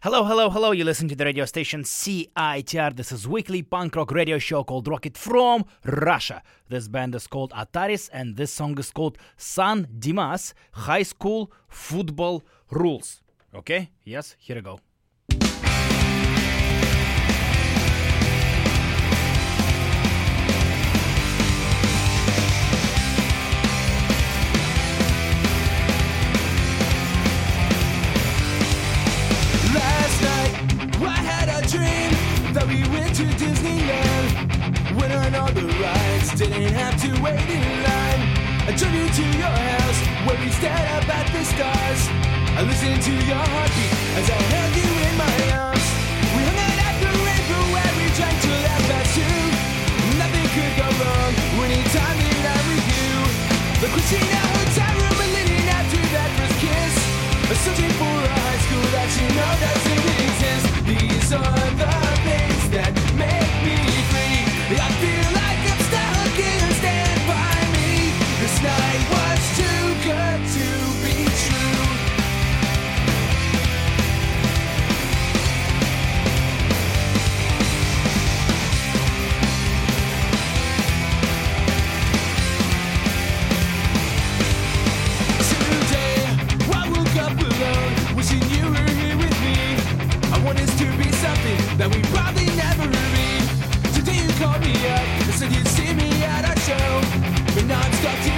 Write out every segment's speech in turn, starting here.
Hello, hello, hello. You listen to the radio station CITR. This is weekly punk rock radio show called Rocket from Russia. This band is called Ataris and this song is called San Dimas High School Football Rules. Okay? Yes, here we go. To Disneyland. Went on all the rides, didn't have to wait in line. I drove you to your house where we stared up at the stars. I listened to your heartbeat as I held you in my arms. We hung out at the river where we drank till half past two. Nothing could go wrong anytime that I'm with you. The Christina Hotel room and leading after that first kiss. Searching for a high school that you know doesn't exist. These are the that we probably never be. Today you called me up and said you'd see me at our show, but now I'm stuck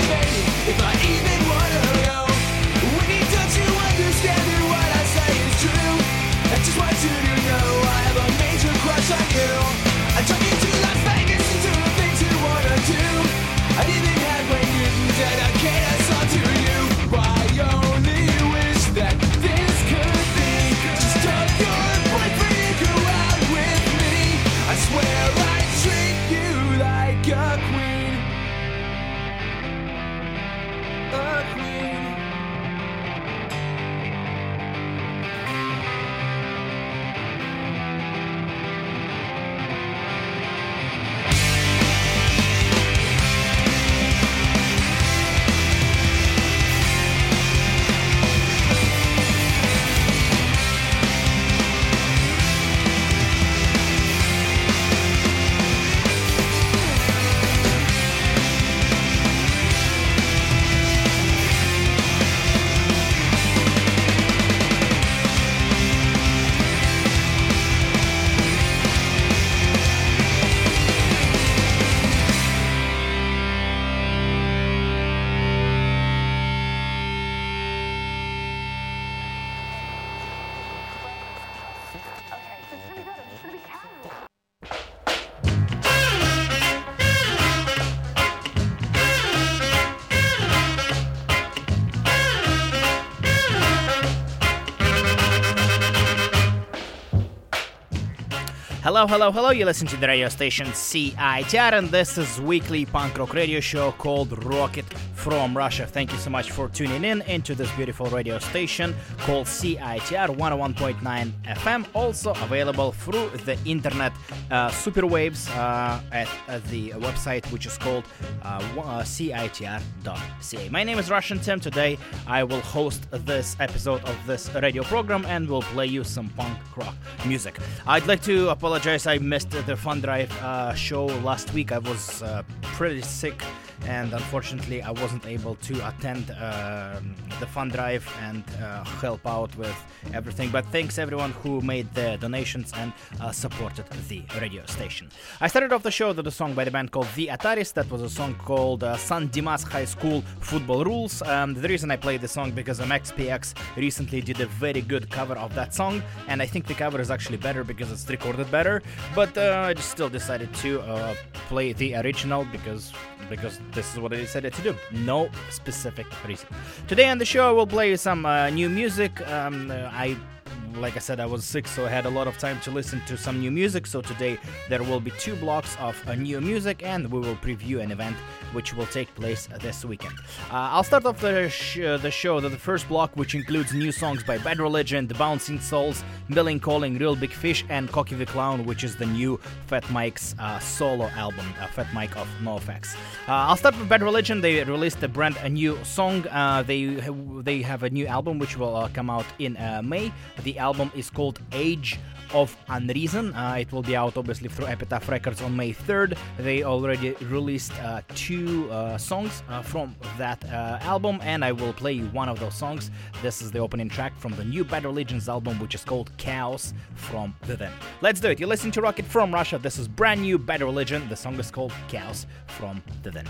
Hello, hello, hello. You listen to the radio station CITR, and this is weekly punk rock radio show called Rocket from Russia. Thank you so much for tuning in into this beautiful radio station called CITR 101.9 FM. Also available through the internet uh, superwaves uh, at, at the website which is called uh, wa- uh, CITR.ca. My name is Russian Tim. Today I will host this episode of this radio program and will play you some punk rock music. I'd like to apologize. I missed the Fun Drive uh, show last week. I was uh, pretty sick, and unfortunately, I wasn't able to attend um the Fun Drive and uh, help out with everything. But thanks everyone who made the donations and uh, supported the radio station. I started off the show with a song by the band called The Ataris. That was a song called uh, San Dimas High School Football Rules. Um, the reason I played the song because MXPX recently did a very good cover of that song, and I think the cover is actually better because it's recorded better. But uh, I just still decided to uh, play the original because because this is what I decided to do. No specific reason. Today on the show, I will play some uh, new music. Um, uh, I like I said, I was sick, so I had a lot of time to listen to some new music. So today there will be two blocks of uh, new music, and we will preview an event which will take place this weekend. Uh, I'll start off the, sh- the show, the, the first block, which includes new songs by Bad Religion, The Bouncing Souls, Milling Calling, Reel Big Fish, and Cokie the Clown, which is the new Fat Mike's uh, solo album, uh, Fat Mike of NoFX. Uh, I'll start with Bad Religion. They released a brand a new song. Uh, they they have a new album which will come out in May. The album is called Age of Unreason. Uh, it will be out obviously through Epitaph Records on May 3rd. They already released uh, two uh, songs uh, from that uh, album, and I will play you one of those songs. This is the opening track from the new Bad Religions album, which is called Chaos from Within. Let's do it. You're listening to Rocket from Russia. This is brand new Bad Religion. The song is called Chaos from Within.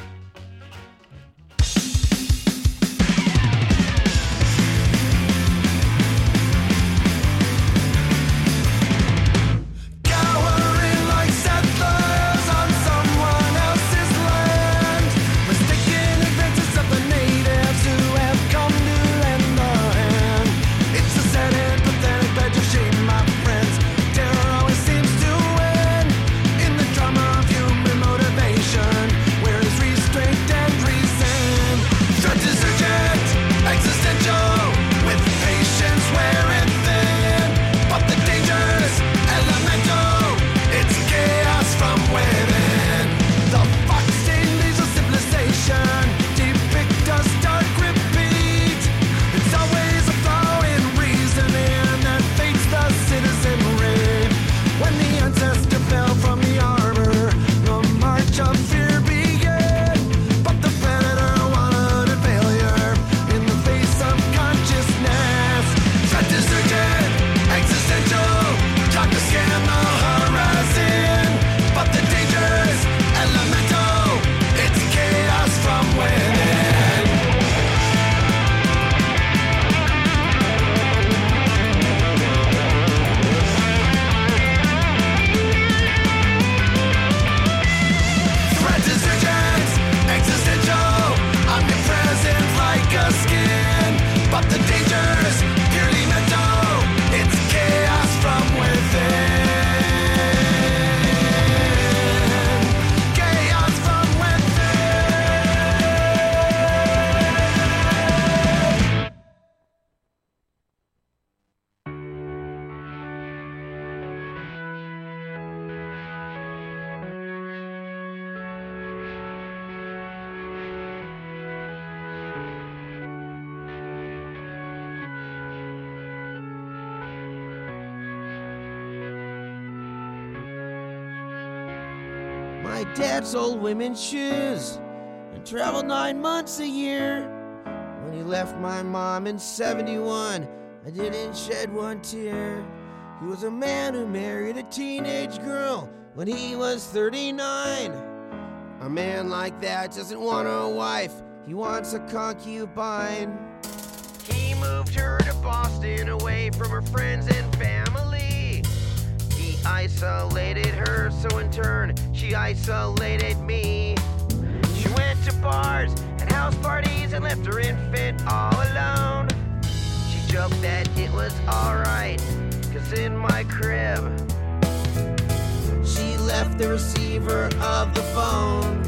Dad sold women's shoes and traveled nine months a year. When he left my mom in 71, I didn't shed one tear. He was a man who married a teenage girl when he was 39. A man like that doesn't want a wife, he wants a concubine. He moved her to Boston away from her friends and family. Isolated her, so in turn, she isolated me. She went to bars and house parties and left her infant all alone. She joked that it was alright, cause in my crib, she left the receiver of the phone.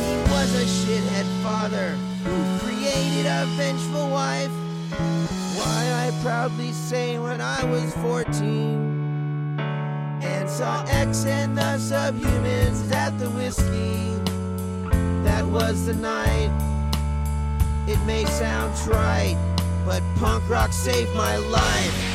He was a shithead father who created a vengeful wife. Why I proudly say when I was 14 and saw X and the subhumans at the whiskey. That was the night. It may sound trite, but punk rock saved my life.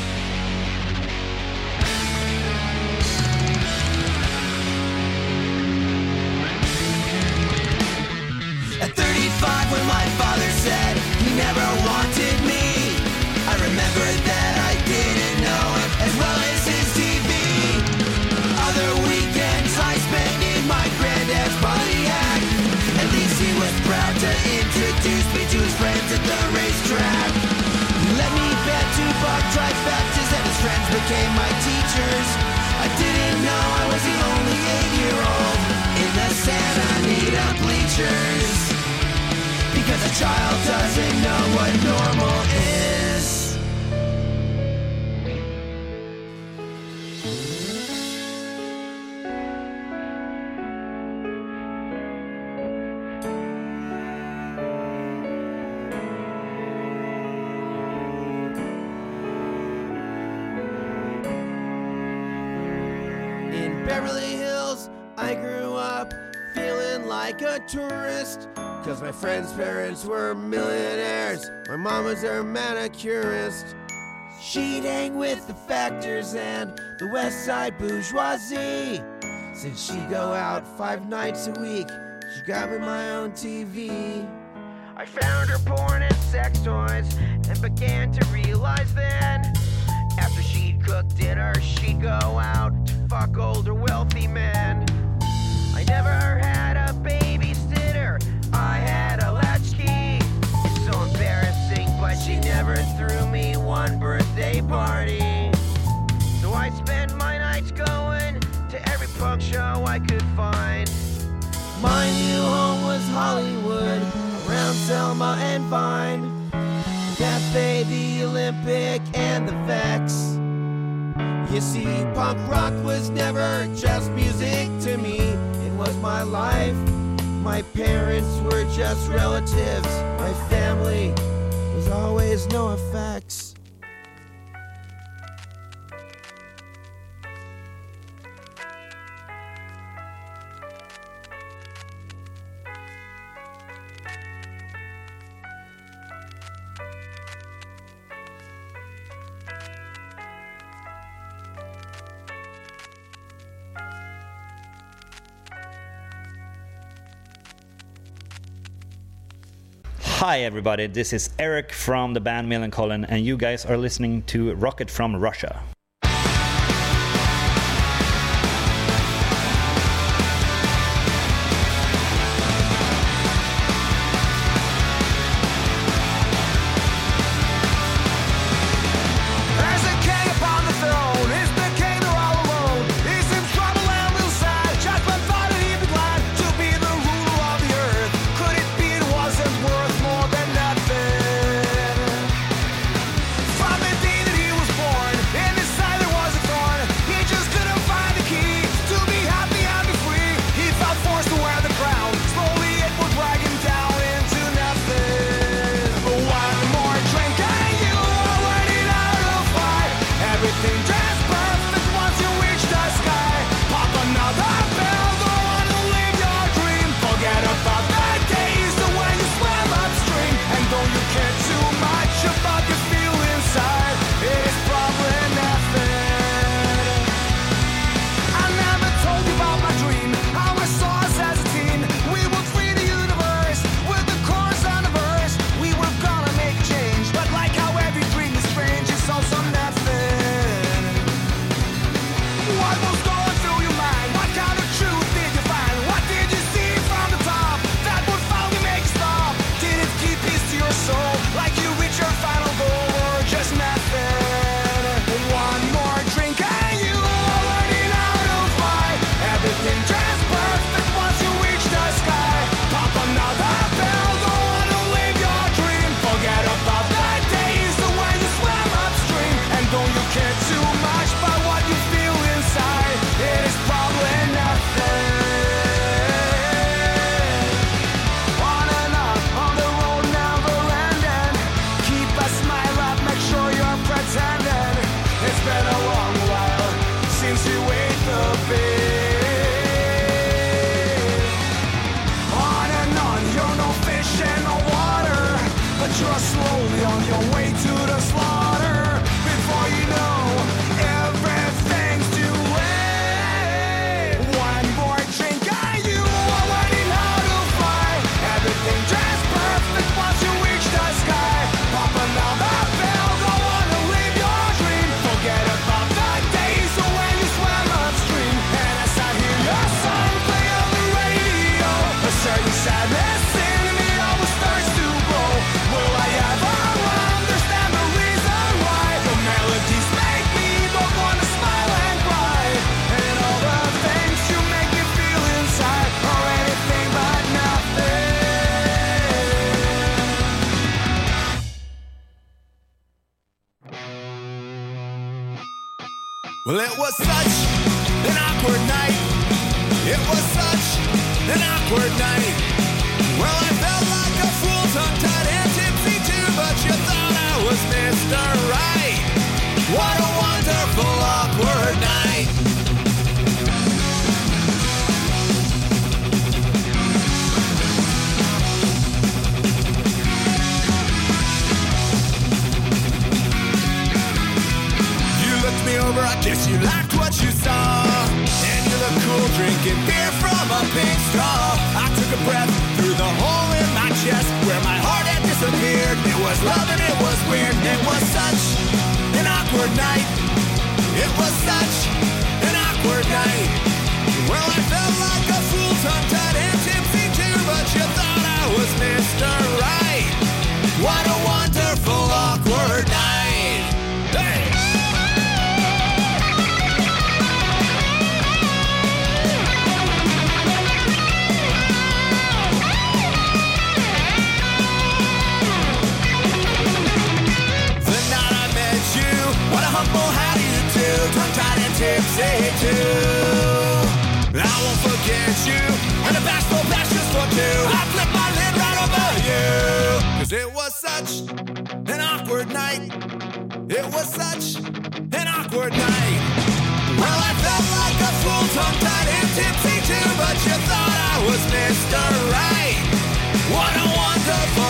To his friends at the racetrack. He let me bet two buck trifectas and his friends became my teachers. I didn't know I was the only eight-year-old in the Santa Anita bleachers. Because a child doesn't know what normal is. tourist. Cause my friend's parents were millionaires. My mom was their manicurist. She'd hang with the factors and the west side bourgeoisie. Since she go out five nights a week, she got me my own TV. I found her porn and sex toys and began to realize then. After she'd cook dinner, she'd go out to fuck older wealthy men. I never had party. So I spent my nights going to every punk show I could find. My new home was Hollywood, around Selma and Vine. The cafe, the Olympic, and the Vex. You see, punk rock was never just music to me, it was my life. My parents were just relatives, my family was always NoFX. Hi, everybody. This is Eric from the band Millencolin, and you guys are listening to Rocket from Russia. to it was such an awkward night. It was such an awkward night. Well, I felt like a fool, tongue tied and tipsy too, but you thought I was Mr. Right. What a wonderful awkward night. Guess you liked what you saw. And you look cool drinking beer from a pink straw. I took a breath through the hole in my chest where my heart had disappeared. It was love and it was weird. It was such an awkward night. It was such an awkward night. Well, I felt like a fool, tongue-tied and tipsy too, but you thought I was Mr. Right. Tipsy too. I won't forget you, and the bashful bashers for two. I flipped my lid right over you, cause it was such an awkward night. It was such an awkward night. Well, I felt like a fool, tongue-tied and tipsy too, but you thought I was Mr. Right. What a wonderful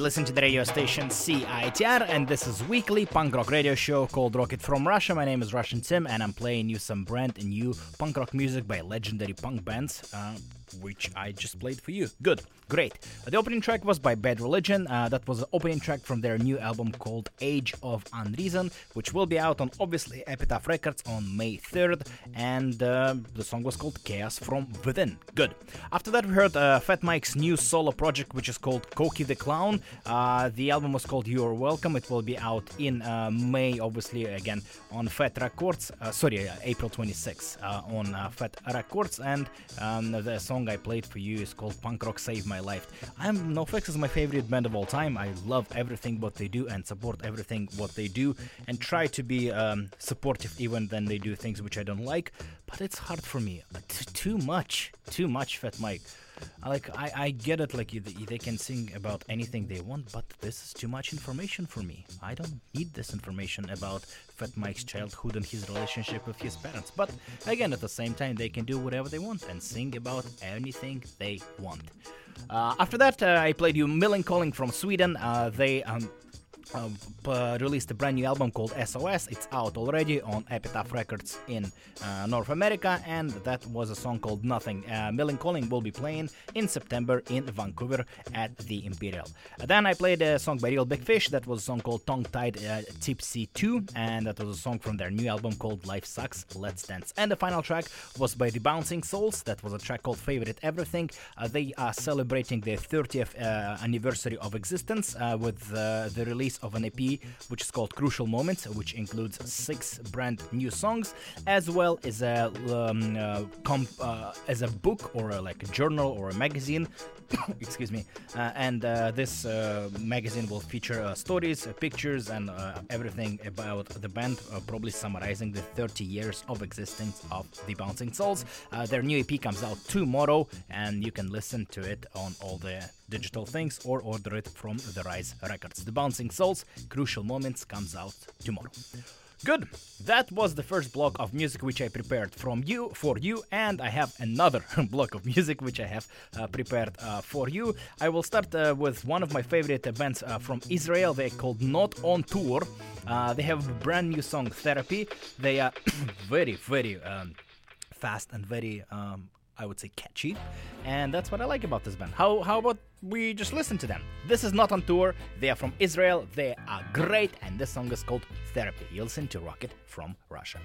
You listen to the radio station CITR, and this is weekly punk rock radio show called Rocket from Russia. My name is Russian Tim, and I'm playing you some brand new punk rock music by legendary punk bands, uh, which I just played for you. Good, great. The opening track was by Bad Religion. Uh, that was the opening track from their new album called Age of Unreason, which will be out on obviously Epitaph Records on May 3rd, and uh, the song was called Chaos from Within. Good. After that, we heard uh, Fat Mike's new solo project, which is called Cokie the Clown. Uh, the album was called You Are Welcome. It will be out in uh, May, obviously, again on Fat Wreck Chords. Uh, sorry, April 26th uh, on Fat Wreck Chords. And um, the song I played for you is called Punk Rock Save My Life. I'm NoFX is my favorite band of all time. I love everything what they do and support everything what they do and try to be um, supportive even when they do things which I don't like. But it's hard for me. T- too much, too much, Fat Mike. Like I, I get it. Like they can sing about anything they want, but this is too much information for me. I don't need this information about Fat Mike's childhood and his relationship with his parents. But again, at the same time, they can do whatever they want and sing about anything they want. Uh, after that, uh, I played you Millencolin from Sweden. Uh, they um, uh, released a brand new album called SOS. It's out already on Epitaph Records in uh, North America, and that was a song called Nothing. Uh, Millencolin will be playing in September in Vancouver at the Imperial. Uh, then I played a song by Reel Big Fish. That was a song called Tongue Tied uh, Tipsy 2, and that was a song from their new album called Life Sucks, Let's Dance. And the final track was by The Bouncing Souls. That was a track called Favorite Everything. Uh, they are celebrating their 30th uh, anniversary of existence with the release of an EP which is called Crucial Moments, which includes six brand new songs, as well as a um, uh, comp, uh, as a book or a, like a journal or a magazine. Excuse me. Uh, and uh, this uh, magazine will feature stories, pictures, and everything about the band, probably summarizing the 30 years of existence of the Bouncing Souls. Their new EP comes out tomorrow, and you can listen to it on all the digital things or order it from the Rise Records. The Bouncing Souls Crucial Moments comes out tomorrow. Good. That was the first block of music which I prepared from you for you, and I have another block of music which I have uh, prepared uh, for you. I will start uh, with one of my favorite bands uh, from Israel. They're called Not on Tour. Uh, they have a brand new song, Therapy. They are very, very um, fast and very um, I would say catchy, and that's what I like about this band. How how about we just listen to them? This is not on tour. They are from Israel. They are great, and this song is called Therapy. You'll listen to Rocket from Russia.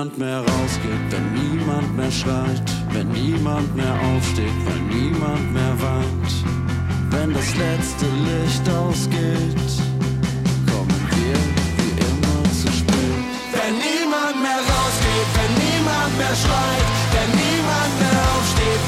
Niemand mehr rausgeht, wenn niemand mehr schreit, wenn niemand mehr aufsteht, weil niemand mehr weint, wenn das letzte Licht ausgeht, kommen wir wie immer zu spät. Wenn niemand mehr rausgeht, wenn niemand mehr schreit, wenn niemand mehr aufsteht,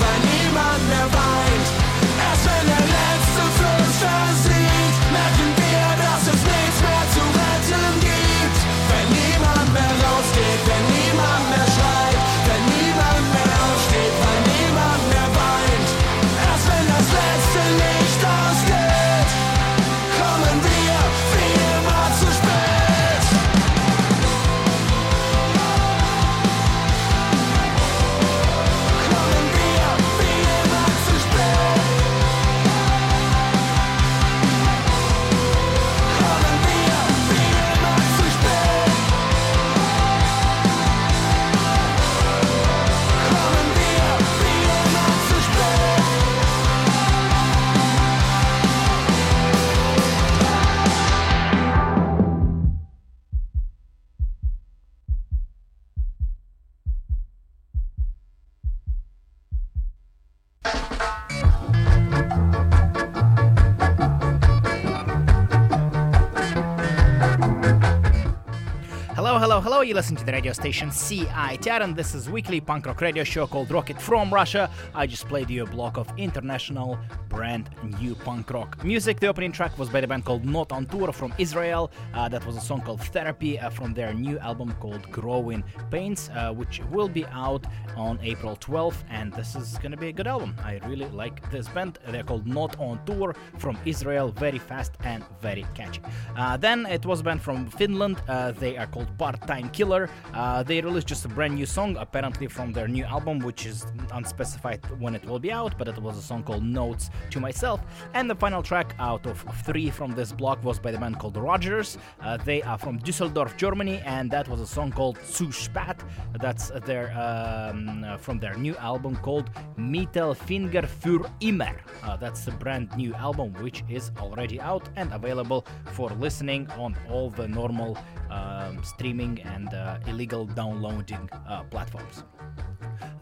to the radio station CITR, and this is weekly punk rock radio show called Rocket from Russia. I just played you a block of international brand new punk rock music. The opening track was by the band called Not on Tour from Israel. Uh, that was a song called Therapy uh, from their new album called Growing Pains, uh, which will be out on April 12th. And this is gonna be a good album. I really like this band. They're called Not on Tour from Israel. Very fast and very catchy. Uh, then it was a band from Finland. Uh, they are called Part Time Killer. Uh, they released just a brand new song, apparently from their new album, which is unspecified when it will be out, but it was a song called Notes to Myself. And the final track out of three from this block was by the band called Rogers. Uh, they are from Düsseldorf, Germany, and that was a song called Zu Spät. That's their um, uh, from their new album called Mittelfinger für immer. Uh, that's the brand new album, which is already out and available for listening on all the normal um, streaming and uh, illegal downloading uh, platforms.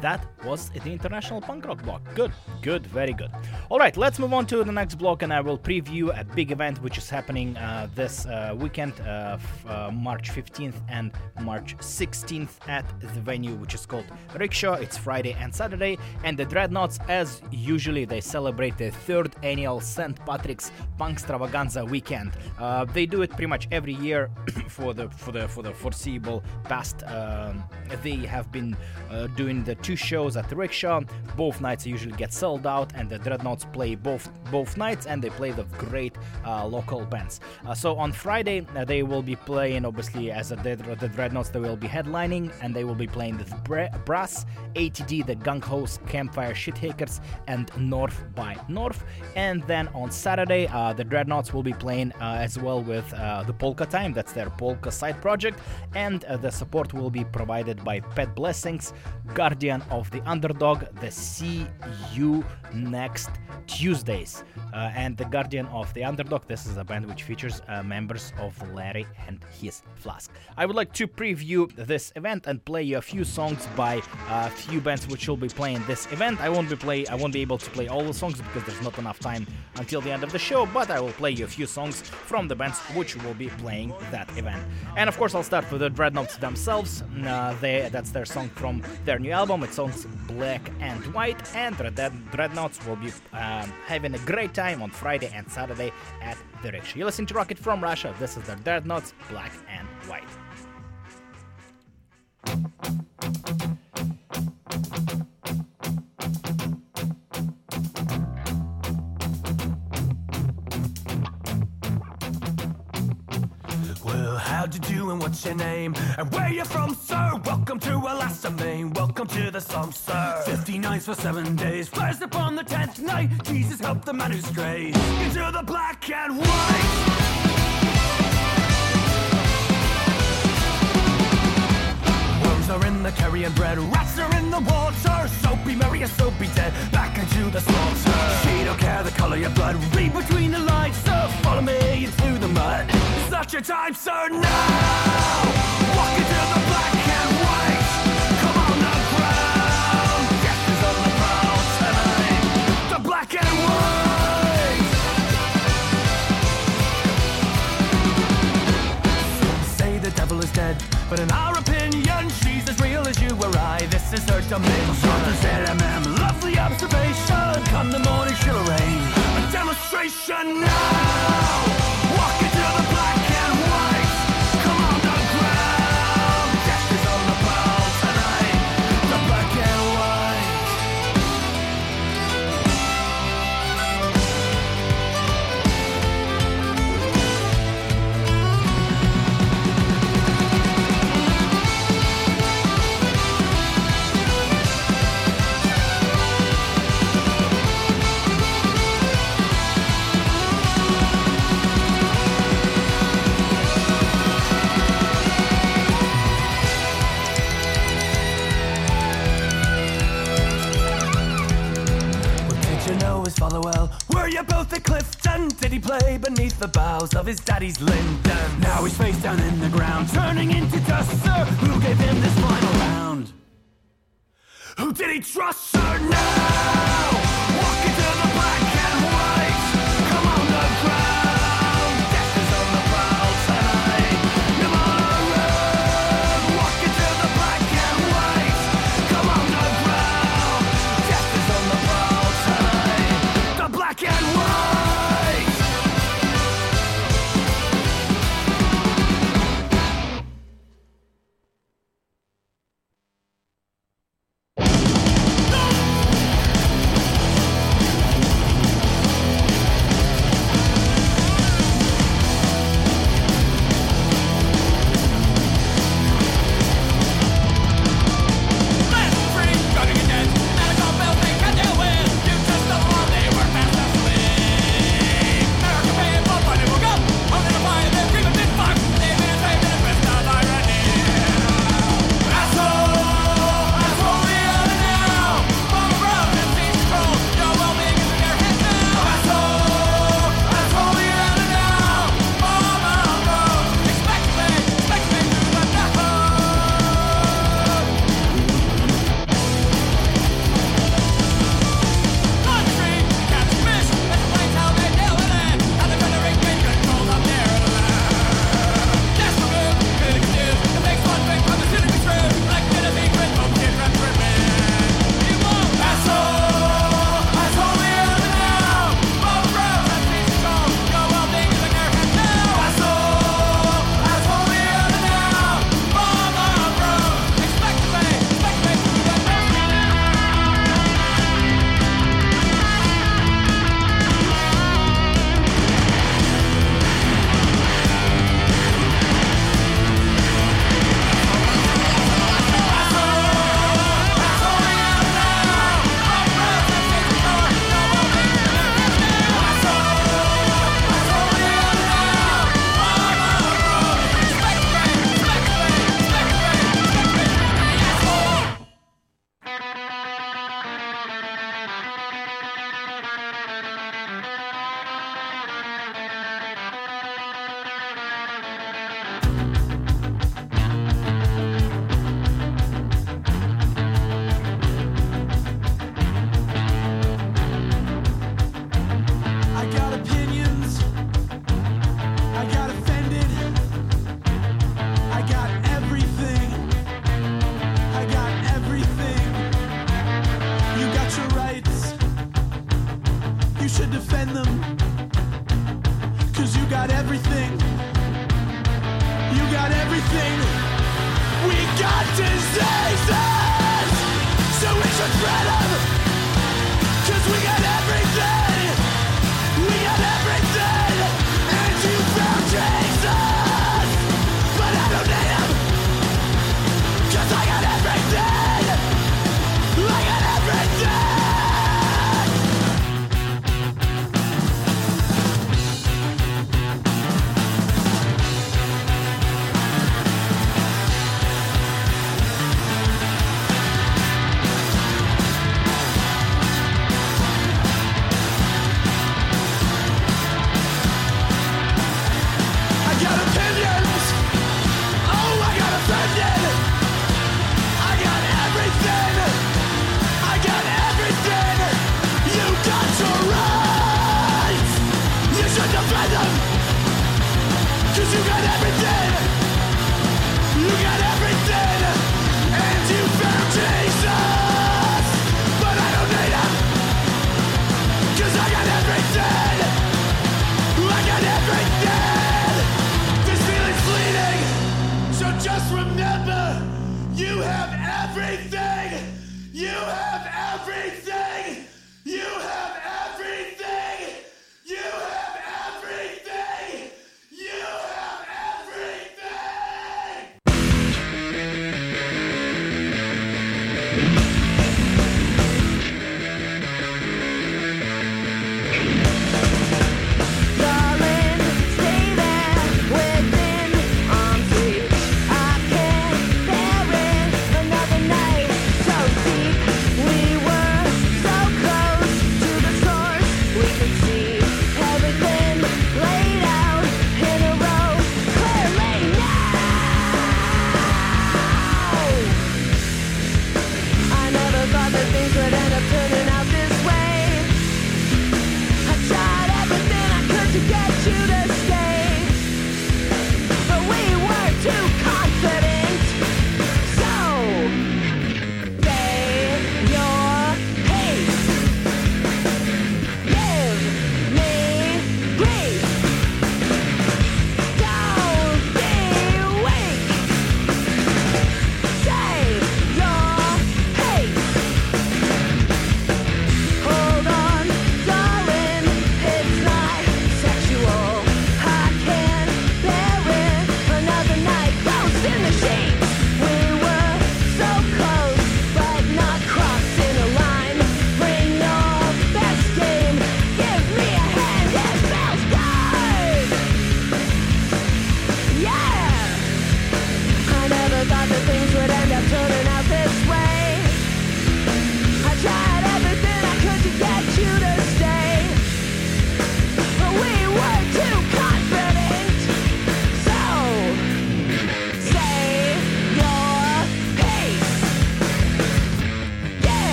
That was the international punk rock block. Good, good, very good. All right, let's move on to the next block, and I will preview a big event which is happening uh, this uh, weekend, uh, f- uh, March 15th and March 16th at the venue which is called Rickshaw. It's Friday and Saturday, and the Dreadnoughts, as usually, they celebrate the third annual St. Patrick's Punkstravaganza weekend. Uh, they do it pretty much every year for the for the for the foreseeable past. Um, they have been uh, doing the two shows at the rickshaw. Both nights usually get sold out, and the Dreadnoughts play both both nights, and they play the great uh, local bands. Uh, so on Friday uh, they will be playing, obviously as a, the, the Dreadnoughts, they will be headlining, and they will be playing the Bra- Brass, ATD, the Gung Ho's Campfire Shitkickers, and North by North. And then on Saturday, uh, the Dreadnoughts will be playing uh, as well with uh, the Polka Time. That's their polka side project, and the support will be provided by Pet Blessings, Guardian of the Underdog, the See You Next Tuesdays, uh, and the Guardian of the Underdog. This is a band which features uh, members of Larry and his Flask. I would like to preview this event and play you a few songs by a few bands which will be playing this event. I won't be play. I won't be able to play all the songs because there's not enough time until the end of the show. But I will play you a few songs from the bands which will be playing that event. And of course, I'll start with the Dreadnoughts themselves. Uh, they, that's their song from their new album. It's songs Black and White. And Dreadnoughts will be um, having a great time on Friday and Saturday at the Rickshaw. You listen to Rocket from Russia. This is the Dreadnoughts Black and White. How'd you do and what's your name? And where you from, sir? Welcome to Alaska, Maine. Welcome to the slum, sir. 50 nights for seven days. First upon the tenth night, Jesus help the man who strays into the black and white. Worms are in the carrion bread, rats are in the water. Soapy Mary is soapy dead, back into the slaughter. She don't care the color of your blood, read between the lines, so Follow me into the mud. It's not your time, sir, now. Walk into the black and white. Come on ground. Death is on the prowl tonight. The black and white. say the devil is dead, but in our as real as you or I. This is her dimension. Of his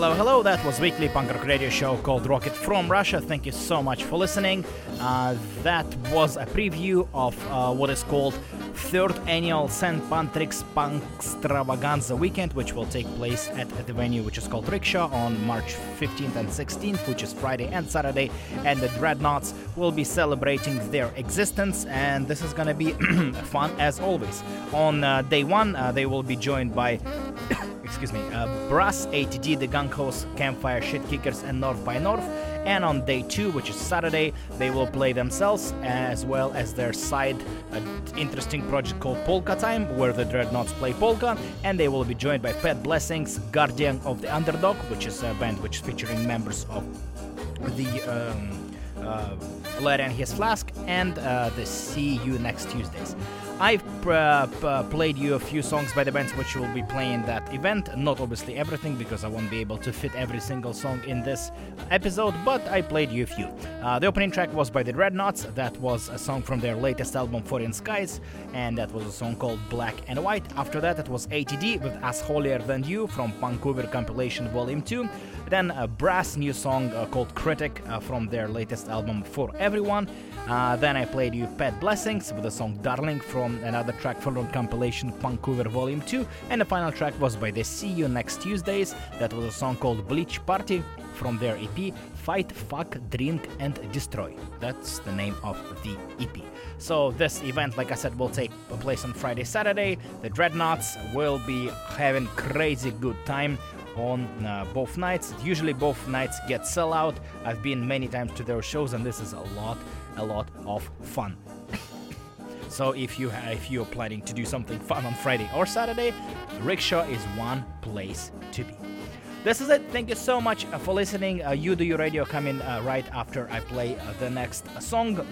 Hello, hello. That was weekly punk rock radio show called Rocket from Russia. Thank you so much for listening. Uh, that was a preview of uh, what is called third annual St. Patrick's Punk Stravaganza weekend, which will take place at, at the venue which is called Rickshaw on March 15th and 16th, which is Friday and Saturday. And the Dreadnoughts will be celebrating their existence, and this is gonna be fun as always. On uh, day one, uh, they will be joined by excuse me, uh, Brass, ATD, the Gunkos, Campfire, Shit Kickers, and North by North. And on day two, which is Saturday, they will play themselves as well as their side uh, interesting project called Polka Time, where the Dreadnoughts play polka. And they will be joined by Pet Blessings, Guardian of the Underdog, which is a band which is featuring members of the um, uh, Larry and his flask and uh, the See You Next Tuesdays. I've uh, p- played you a few songs by the bands which will be playing that event. Not obviously everything because I won't be able to fit every single song in this episode, but I played you a few. Uh, the opening track was by the Dreadnoughts. That was a song from their latest album, Foreign Skies, and that was a song called Black and White. After that, it was ATD with As Holier Than You from Vancouver compilation Volume 2. Then a brass new song uh, called Critic uh, from their latest album For Everyone. Uh, then I played you Pet Blessings with the song Darling from another track from compilation Vancouver Volume 2. And the final track was by the See You Next Tuesdays. That was a song called Bleach Party from their EP Fight, Fuck, Drink and Destroy. That's the name of the EP. So this event, like I said, will take place on Friday, Saturday. The Dreadnoughts will be having crazy good time on uh, both nights. Usually both nights get sell out. I've been many times to their shows and this is a lot, a lot of fun. so if you ha- if you're planning to do something fun on Friday or Saturday, Rickshaw is one place to be. This is it. Thank you so much uh, for listening. Uh, you do your radio coming uh, right after I play uh, the next song.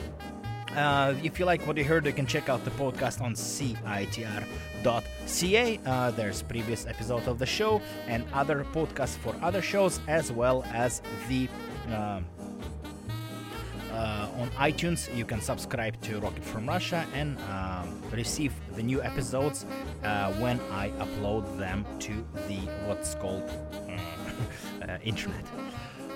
Uh, if you like what you heard, you can check out the podcast on citr.ca. Uh, there's previous episode of the show and other podcasts for other shows, as well as the um uh, on iTunes. You can subscribe to Rocket from Russia and um, receive the new episodes uh, when I upload them to the what's called uh, uh, internet.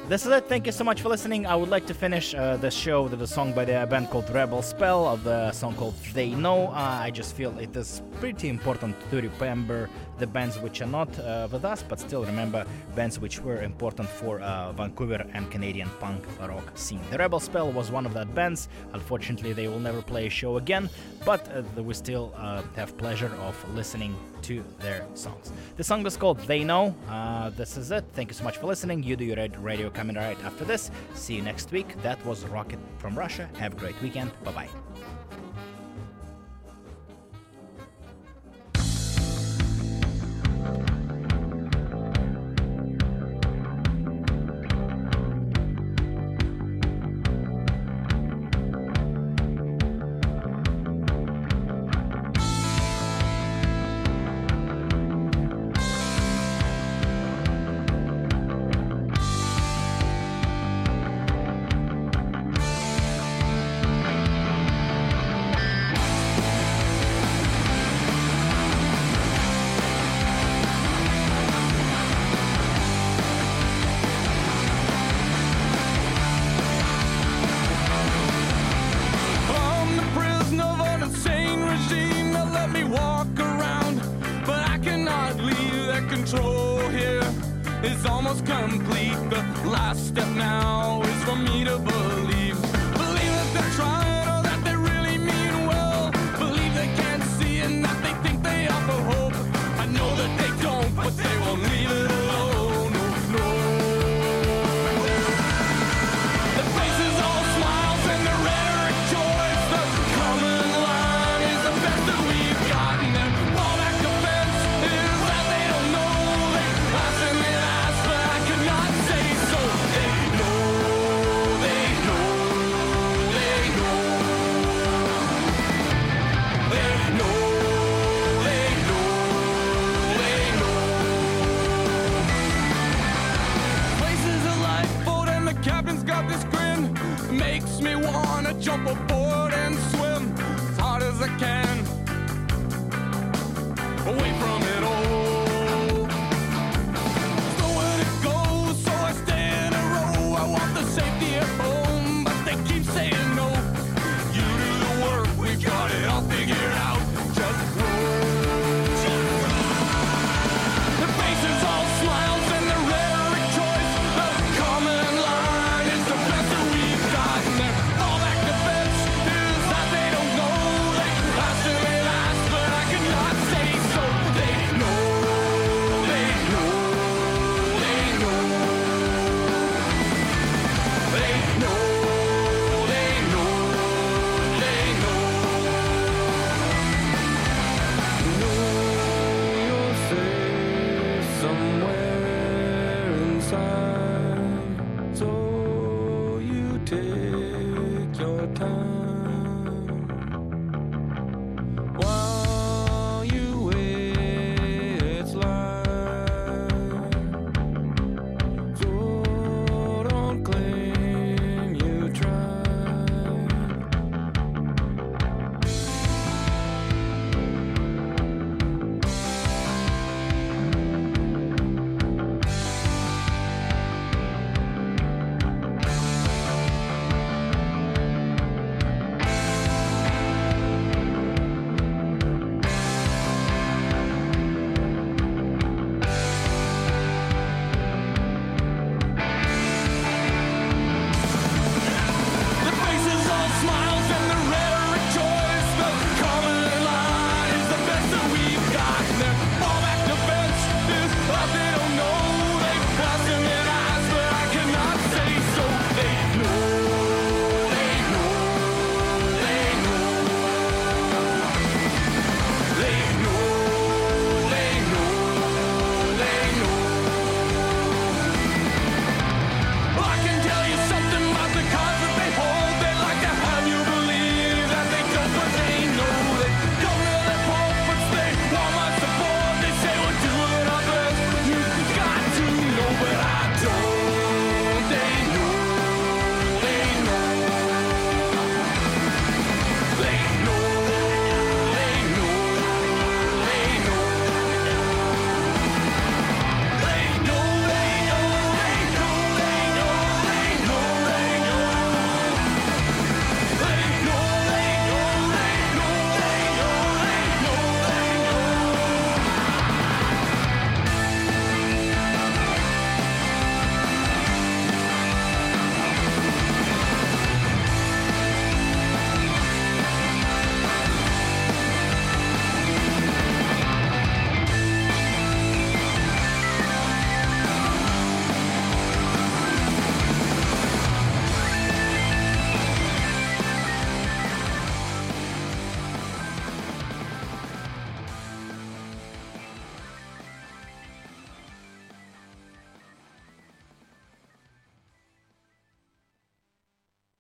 This is it. Thank you so much for listening. I would like to finish uh, the show with a song by the band called Rebel Spell, of the song called They Know. Uh, I just feel it is pretty important to remember the bands which are not uh, with us, but still remember bands which were important for uh, Vancouver and Canadian punk rock scene. The Rebel Spell was one of that bands. Unfortunately, they will never play a show again, but uh, we still uh, have pleasure of listening to their songs. The song is called They Know. Uh, this is it. Thank you so much for listening. You do your radio coming right after this. See you next week. That was Rocket from Russia. Have a great weekend. Bye bye.